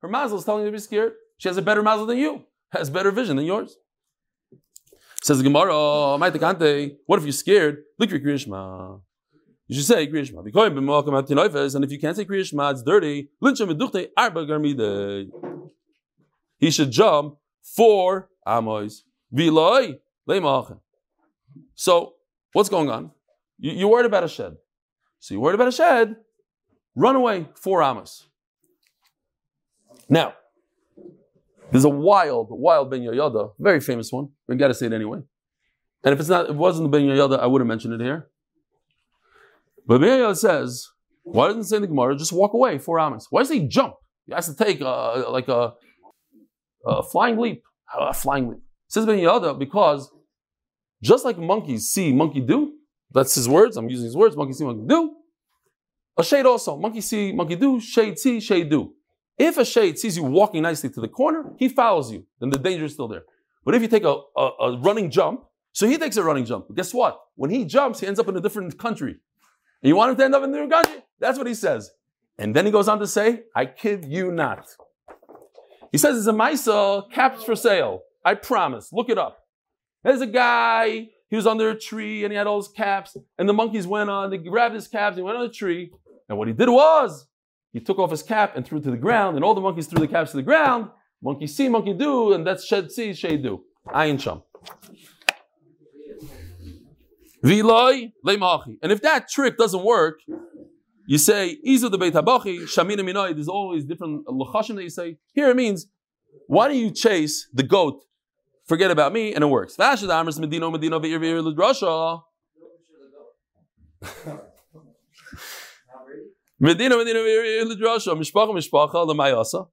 Her mazel is telling you to be scared. She has a better mazel than you, has better vision than yours. Says the Gemara, oh, what if you're scared? Look at Krishma. You should say Krishma. And if you can't say Krishma, it's dirty. He should jump four amos. So, what's going on? You, you're worried about a shed. So you're worried about a shed, run away four amos. Now, there's a wild, wild Ben Yoyada, very famous one. We got to say it anyway. And if it's not, if it wasn't Ben Yoyada, I would have mentioned it here. But Ben Yoyada says, why doesn't say the Gemara, just walk away four amos? Why does he jump? He has to take a, like a, a flying leap. A flying leap. Says Ben Yoyada because just like monkeys see, monkey do, that's his words, I'm using his words, monkey see, monkey do. A shade also, monkey see, monkey do, shade see, shade do. If a shade sees you walking nicely to the corner, he follows you, then the danger is still there. But if you take a, a, a running jump, so he takes a running jump. But guess what? When he jumps, he ends up in a different country. And you want him to end up in a different country? That's what he says. And then he goes on to say, I kid you not. He says it's a Maisa caps for sale. I promise. Look it up. There's a guy, he was under a tree and he had all his caps, and the monkeys went on, they grabbed his caps, and he went on the tree. And what he did was, he took off his cap and threw it to the ground, and all the monkeys threw the caps to the ground. Monkey see, monkey do, and that's shed see, shade do. Ayin sham. Viloi leimachi. And if that trick doesn't work, you say, Izu the Beit Habachi, Shamina Minoi, there's always different lachashim that you say. Here it means, why don't you chase the goat forget about me, and it works. Medina, Medina, Medina, Mishpacha, Mishpacha, Lamayasa.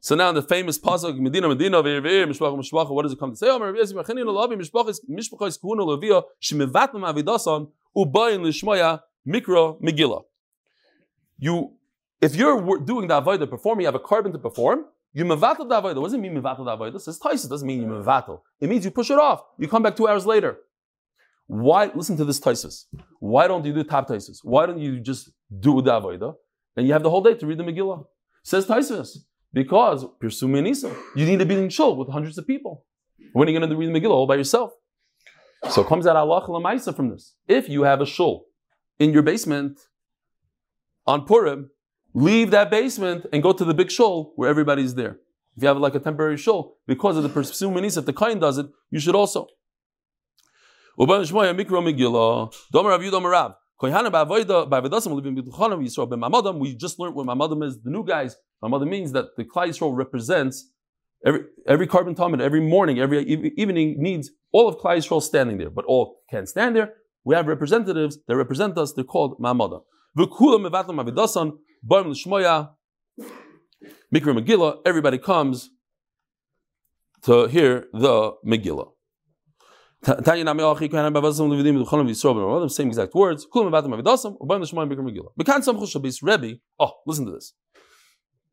So now the famous pasuk Medina Medina Ve'ir Mishpacha Mishpacha, what does it come to say? Omer Rabbi Yosef Achini Lalavi Mishpacha Mishpacha is Kuhuna Levia Shemevatim Avidasan Ubayin Lishmaya Mikra Megillah. You, if you're doing the avodah perform, you have a korban to perform. You mevatel the avodah. What does it mean mevatel the avodah? It says Taisa. doesn't mean you mevatel. It means you push it off. You come back two hours later. Why? Listen to this Taisus. Why don't you do top Taisus? Why don't you just do the avodah and you have the whole day to read the Megillah? Says Taisus. Because pirsumei nisa. You need to be in shul with hundreds of people. When are you going to read the Megillah all by yourself? So comes out Allah Lamaisa from this. If you have a shul in your basement on Purim, leave that basement and go to the big shul where everybody's there. If you have like a temporary shul, because of the pirsumei nisa, if the kind does it, you should also. We just learned what Mamadim is. The new guys, Mamadim means that the Klal Yisrael represents every every korban talmud, every morning, every evening needs all of Klal Yisrael standing there, but all can't stand there. We have representatives that represent us. They're called Mamadim. Mikra Megillah. Everybody comes to hear the Megillah. The same exact words. Oh, listen to this.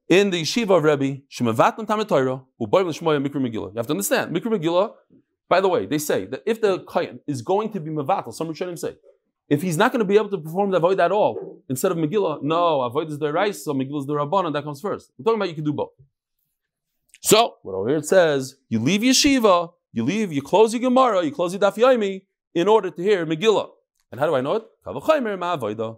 In the yeshiva of Rebbe, Shemavatam Tamet Torah Ubayim L'Shmoy Mikra Megillah. You have to understand Mikra Megillah. By the way, they say that if the kayan is going to be mevatel, some Rishonim say, if he's not going to be able to perform the avoid at all, instead of Megillah, no, avoid is the rice, so Megillah is the rabban, and that comes first. We're talking about you can do both. So, what over here it says, you leave yeshiva, you leave, you close your Gemara, you close your Daf Yomi in order to hear Megillah. And how do I know it? Kavachaymer ma'avoida.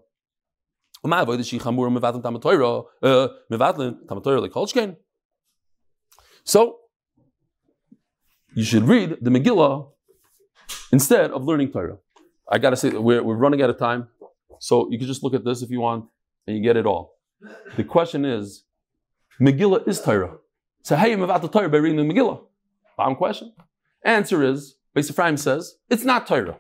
Ma'avoida shi chamur mevatlin tamatoira, uh, mevatlin tamatoira like. So, you should read the Megillah instead of learning Torah. I gotta say, we're, we're running out of time. So you can just look at this if you want, and you get it all. The question is, Megillah is Torah. So how you about the Torah by reading the Megillah? Bottom question. Answer is, Beis Ephraim says, it's not Torah.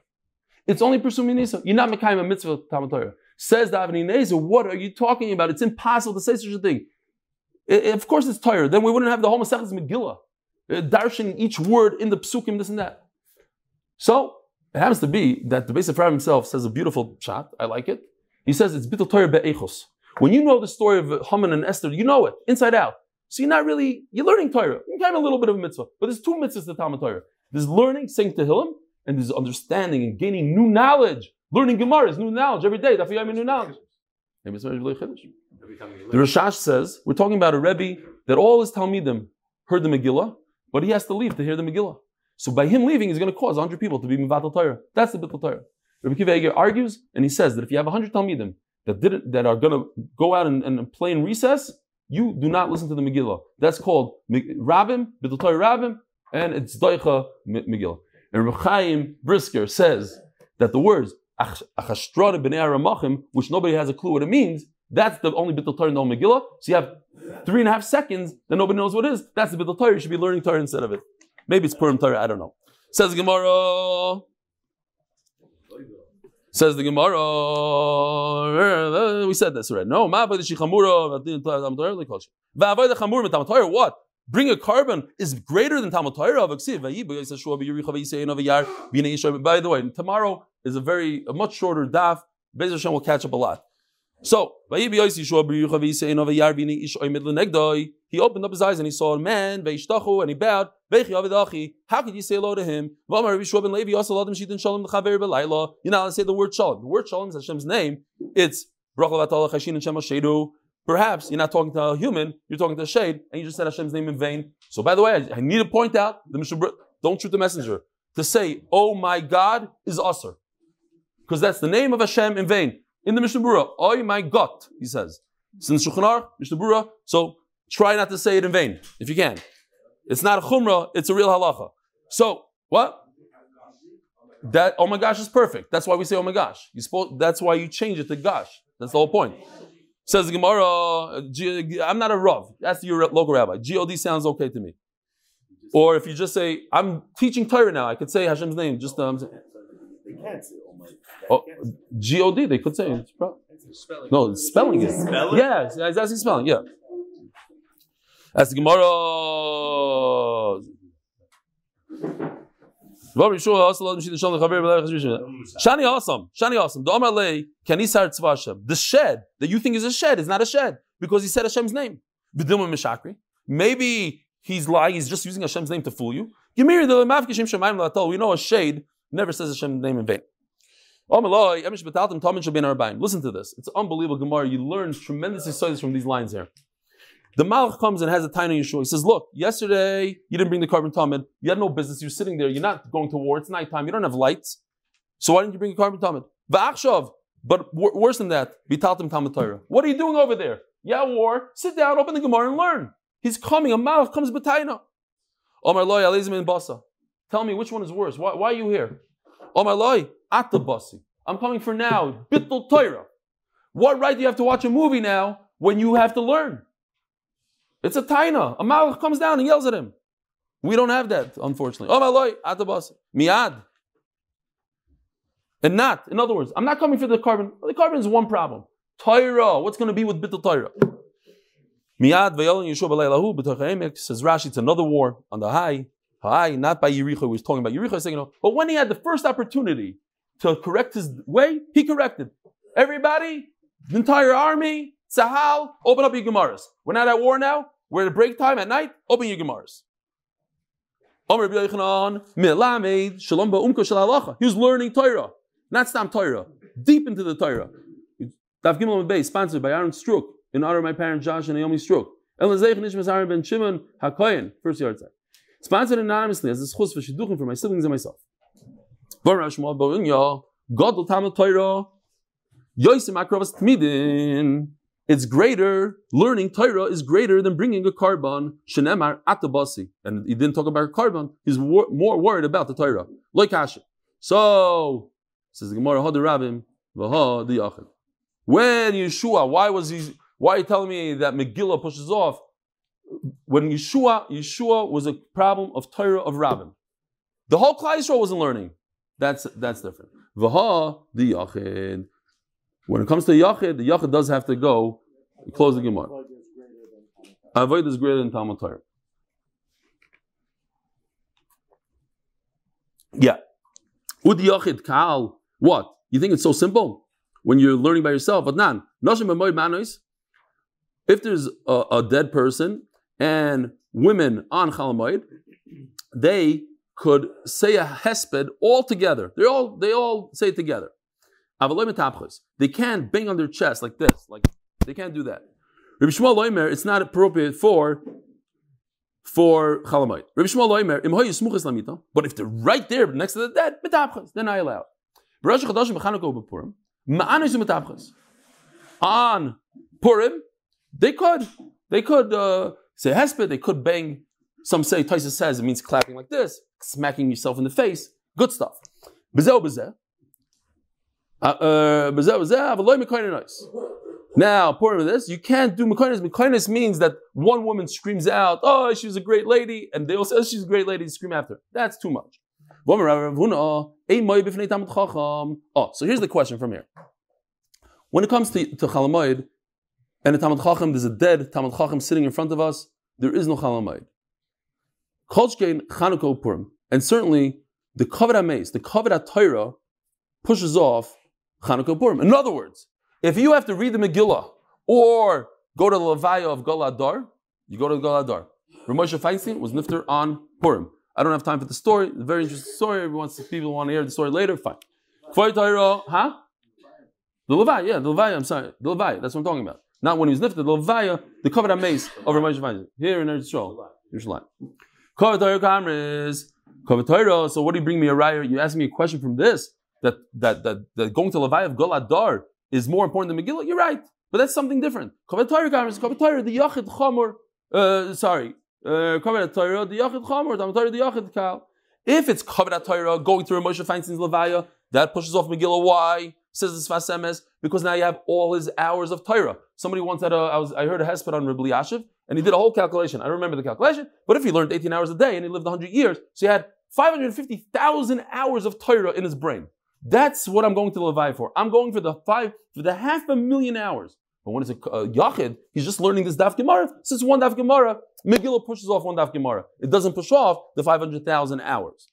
It's only pursuing Nisa. You're not Mekayim a mitzvah Talmud Torah. Says the Nezer, what are you talking about? It's impossible to say such a thing. I- I- of course it's Torah. Then we wouldn't have the whole Masechtas Megillah. Uh, Darshan each word in the psukim, this and that. So it happens to be that the base of himself says a beautiful shot. I like it. He says it's bittul Torah be'echos. When you know the story of Haman and Esther, you know it inside out. So you're not really you're learning Torah. You have a little bit of a mitzvah, but there's two mitzvahs to Talmud Torah. There's learning, saying Tehillim, and there's understanding and gaining new knowledge. Learning Gemara is new knowledge every day. Yomi new knowledge. Maybe it's very chiddush. They're becoming The Rashash says we're talking about a Rebbe that all his Talmidim heard the Megillah, but he has to leave to hear the Megillah. So by him leaving, he's going to cause 100 people to be Mivatal Torah. That's the Bittul Torah. Rabbi Akiva Eiger argues, and he says that if you have 100 Talmidim that didn't that are going to go out and, and play in recess, you do not listen to the Megillah. That's called Rabbim, Torah Rabbim, and it's Doicha Megillah. And Rabbi Chaim Brisker says that the words Achashtrada b'nei Aramachim, which nobody has a clue what it means, that's the only Bittul Torah no Megillah. So you have three and a half seconds that nobody knows what it is. That's the Bittul Torah. You should be learning Torah instead of it. Maybe it's Purim Torah. I don't know. Says Gemara. Says the Gemara. We said this already. No. What? Bring a carbon is greater than Talmud Torah. By the way, tomorrow is a very a much shorter daf. Bezer Hashem will catch up a lot. So, he opened up his eyes and he saw a man, and he bowed. How could you say hello to him? You're not allowed to say the word shalom. The word shalom is Hashem's name. It's Perhaps you're not talking to a human, you're talking to a shade, and you just said Hashem's name in vain. So, by the way, I, need to point out the Mishnah don't shoot the messenger. To say, "Oh my God," is usher, because that's the name of Hashem in vain. In the Mishnah Berurah, "Oh my God," he says. Since Shulchan Aruch, Mishnah Berurah, so try not to say it in vain if you can. It's not a chumrah; it's a real halacha. So what? That oh my gosh is perfect. That's why we say oh my gosh. You supposed, that's why you change it to gosh. That's the whole point. Says the Gemara, I'm not a Rav. That's your local rabbi. God sounds okay to me. Or if you just say, I'm teaching Torah now, I could say Hashem's name. Just um, They oh. can't say, oh oh, God, they could say. It's pro- no, it's spelling it. Spell it? Yeah, it's, it's actually spelling. Yeah. That's the Gemara. Shani awesome. Shani awesome. The Omar Lei, Kanisar Tzvashem. The shed that you think is a shed is not a shed because he said Hashem's name. B'dilma Mishakri. Maybe he's lying, he's just using Hashem's name to fool you. Gemiri the Mavkishim Shemaim Latal. We know a shade never says Hashem's name in vain. Listen to this. It's unbelievable Gemara. You learn tremendous insights from these lines here. The Malach comes and has a tiny Yeshua. He says, Look, yesterday you didn't bring the carbon tamid. You had no business. You're sitting there. You're not going to war. It's nighttime. You don't have lights. So why didn't you bring a carbon tamid? Va'achshav. But wor- worse than that, Bitaltim Talmud Torah. What are you doing over there? Yeah, war. Sit down, open the Gemara and learn. He's coming. A Malach comes B'taina. Omar loy alizim in basa. Tell me which one is worse. Why, why are you here? Oh my loy at the basi. I'm coming for now. Bittul Torah. What right do you have to watch a movie now when you have to learn? It's a taina. A malach comes down and yells at him. We don't have that, unfortunately. Oh my lord, atabas, miad. And not, in other words, I'm not coming for the carbon. The carbon is one problem. Torah, what's going to be with bittul Torah? Miad vayolin Yeshua b'leilahu b'toch ha'emek, says Rashi, it's another war on the high. High, not by Yericho, he was talking about Yericho, saying, you know, but when he had the first opportunity to correct his way, he corrected. Everybody, the entire army, Sahal, open up your Gemaras. We're not at war now. We're at break time at night. Open your Gemaras. He was learning Torah, not Stam Torah, deep into the Torah. Daf Gimel Bay, sponsored by Aaron Strook, in honor of my parents Josh and Naomi Strook. El Lezeich Nishmas Aaron Ben Shimon HaKoyen, first yard side. Sponsored anonymously as a schus for shidduchim for my siblings and myself. Torah, Yoisim Akravas Tmidin. It's greater, learning Torah is greater than bringing a carbon, Shenemar Atabasi. And he didn't talk about carbon, he's wor- more worried about the Torah. Like Hashem. So, says the Gemara, the Yachid. When Yeshua, why was he, why are you telling me that Megillah pushes off? When Yeshua, Yeshua was a problem of Torah of Rabbim. The whole Klal Yisrael wasn't learning. That's, that's different. Vaha the Yachid. When it comes to Yachid, the Yachid does have to go close the Gemara. Avoid is greater than Talmud Torah. Yeah. Ud Yachid Kal. What? You think it's so simple when you're learning by yourself? But nan. If there's a, a dead person and women on Chalamoid, they could say a hesped all together. They all they all say it together. They can't bang on their chest like this, like they can't do that. Rabbi Shmuel Loimer, it's not appropriate for for Chalamayit. Rabbi Shmuel Loimer, but if they're right there next to the dead, mitapchas, then I allow. On Purim, they could they could uh, say hesped, they could bang. Some say Taisa says it means clapping like this, smacking yourself in the face. Good stuff. B'zeh. Uh, uh, now, part of this, you can't do Mekonis. Mekonis means that one woman screams out, oh, she's a great lady, and they all say, oh, she's a great lady, scream after. That's too much. Oh, so here's the question from here. When it comes to, to Chalamoid, and a Talmud Chacham, there's a dead Talmud Chacham sitting in front of us, there is no Chalamoid. Cholshkein Chanukah Purim, and certainly the Kavod HaMeis, the Kavod HaTorah, pushes off Chanukah Purim. In other words, if you have to read the Megillah or go to the Levaya of Galadar, you go to Galadar. Ramosha Feinstein was nifter on Purim. I don't have time for the story. A very interesting story. Everyone, people want to hear the story later. Fine. Huh? The Levaya, yeah, the Levaya, I'm sorry. The Levaya, that's what I'm talking about. Not when he was the Levaya, the Kavod HaMeis of Ramosha Feinstein. Here in Eretz Yisrael. Yerushalayim. Kavod Torah Kamris. Kavod Torah, so what do you bring me a raya? You ask me a question from this that that that, that going to Levi of Goladar is more important than Megillah, you're right. But that's something different. Kavod Torah, the Yachid Chamor, uh, sorry, uh, Kavod Torah, the Yachid Chamor, Tam Torah, the Yachid Kal. If it's Kavod Torah going through Moshe Feinstein's Levaya, that pushes off Megillah. Why? Says the Sfas Emes, because now you have all his hours of Torah. Somebody once had a, I was, I heard a hesped on Rebbe Yashiv, and he did a whole calculation. I don't remember the calculation, but if he learned 18 hours a day and he lived 100 years, so he had 550,000 hours of Torah in his brain. That's what I'm going to Levi for. I'm going for the five, for the half a million hours. But when it's a uh, Yachid, he's just learning this Daf Gemara. Since one Daf Gemara, Megillah pushes off one Daf Gemara. It doesn't push off the 500,000 hours.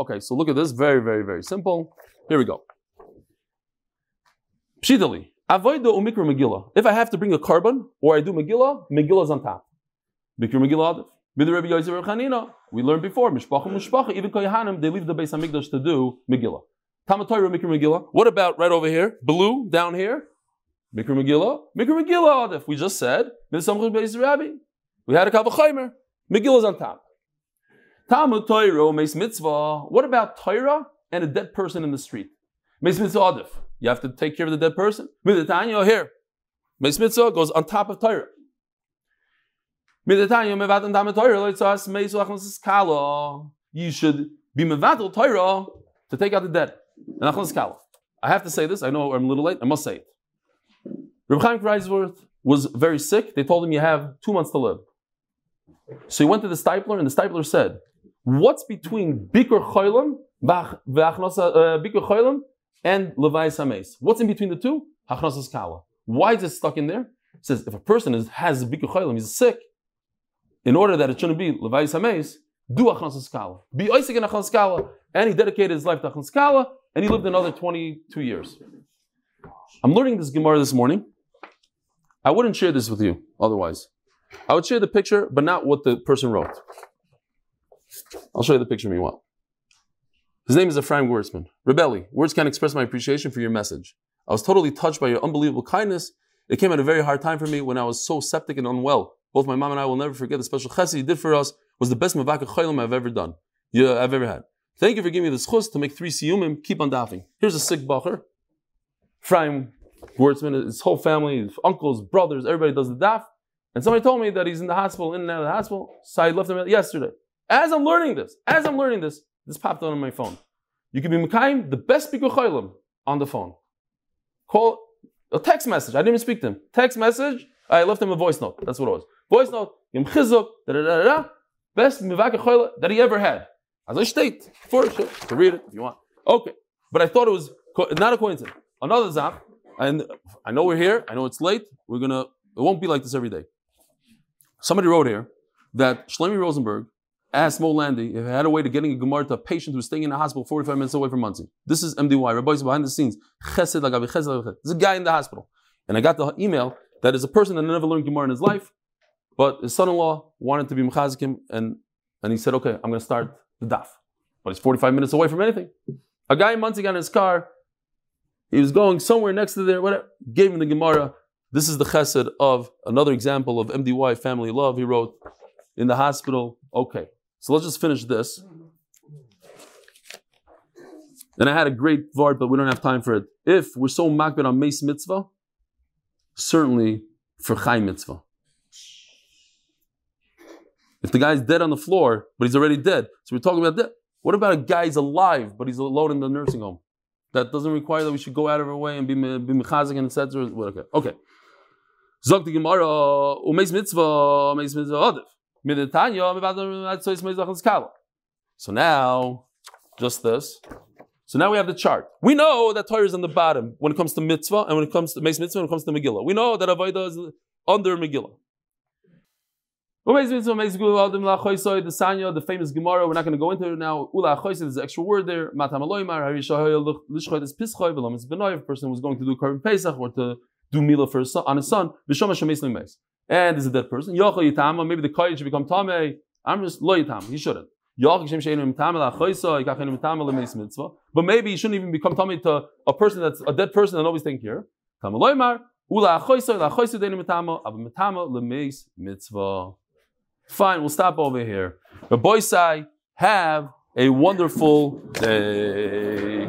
Okay, so look at this. Very, very, very simple. Here we go. Pshitali. Avoidu umikra Megillah. If I have to bring a carbon or I do Megillah, Megillah is on top. Mikra Megillah we learned before, even Koyahanim, they leave the base Hamikdash to do Megillah. Talmud Torah, Mikra Megillah. What about right over here? Blue, down here? Mikra Megillah. Mikra Megillah, if we just said, we had a Kavachaimer. Megillah's on top. Talmud Torah, Meis Mitzvah. What about Torah and a dead person in the street? Meis Mitzvah Adif. You have to take care of the dead person. Midatanya, here. Meis Mitzvah goes on top of Torah. You should be mevatel Torah to take out the dead. I have to say this. I know I'm a little late. I must say it. Reb Chaim Kreiswirth was very sick. They told him you have two months to live. So he went to the Steipler, and the Steipler said, "What's between bikur cholim, uh, bikur and levi sames? What's in between the two? Hachnasas kala. Why is it stuck in there? It says if a person is, has bikur cholim, he's sick in order that it shouldn't be Levi Sameis, do Achnas Skala. Be Isaac in Achnas Skala. And he dedicated his life to Achnas Skala, and he lived another 22 years. I'm learning this Gemara this morning. I wouldn't share this with you otherwise. I would share the picture, but not what the person wrote. I'll show you the picture meanwhile. His name is Ephraim Wertzman. Rebelli, words can't express my appreciation for your message. I was totally touched by your unbelievable kindness. It came at a very hard time for me when I was so septic and unwell. Both my mom and I will never forget the special chesed he did for us. Was the best mavaka chaylim I've ever done. Yeah, I've ever had. Thank you for giving me the chus to make three siyumim. Keep on daffing. Here's a sick bacher. Ephraim Wertzman, his whole family, his uncles, brothers, everybody does the daf. And somebody told me that he's in the hospital, in and out of the hospital. So I left him yesterday. As I'm learning this, as I'm learning this, this popped on my phone. You can be Mekayim, the best speaker chaylim on the phone. Call a text message. I didn't even speak to him. Text message. I left him a voice note. That's what it was. Voice note, Yom Chizuk, da da da da best Mivaka Choyle that he ever had. As I state, for sure, to read it if you want. Okay, but I thought it was co- not a coincidence. Another zap, and I know we're here. I know it's late. We're gonna. It won't be like this every day. Somebody wrote here that Shlomi Rosenberg asked Mo Landy if he had a way to getting a Gemara to a patient who's staying in a hospital 45 minutes away from Monsey. This is MDY. Rabbi's behind the scenes. Chesed chesed. There's a guy in the hospital. And I got the email that is a person that never learned Gemara in his life, but his son-in-law wanted to be Mechazikim, and, and he said, okay, I'm going to start the daf. But he's 45 minutes away from anything. A guy in Monsey got in his car. He was going somewhere next to there, whatever. Gave him the Gemara. This is the chesed of another example of MDY family love. He wrote in the hospital. Okay, so let's just finish this. And I had a great vart, but we don't have time for it. If we're so makbid on Mace Mitzvah, certainly for Chai Mitzvah. If the guy's dead on the floor, but he's already dead, so we're talking about that. What about a guy who's alive, but he's alone in the nursing home? That doesn't require that we should go out of our way and be be mechazik and etc. Okay, okay. Zog the Gemara, umeis mitzvah, umeis mitzvah adif. So now, just this. So now we have the chart. We know that Torah is on the bottom when it comes to mitzvah, and when it comes to meis mitzvah, and when it comes to Megillah. We know that Avodah is under Megillah. The famous Gemara. We're not going to go into it now. Ula choisoi, there's an extra word there. Matam aloymar, is pischoy, velam is benoy. A person was going to do Korban Pesach or to do Mila for his son, on his son. And there's a dead person. Yochel yitama, maybe the kohen should become tamei. I'm just lo yitam. He shouldn't. But maybe he shouldn't even become tamei to a person that's a dead person and always think here. Fine, we'll stop over here. But boy, have a wonderful day.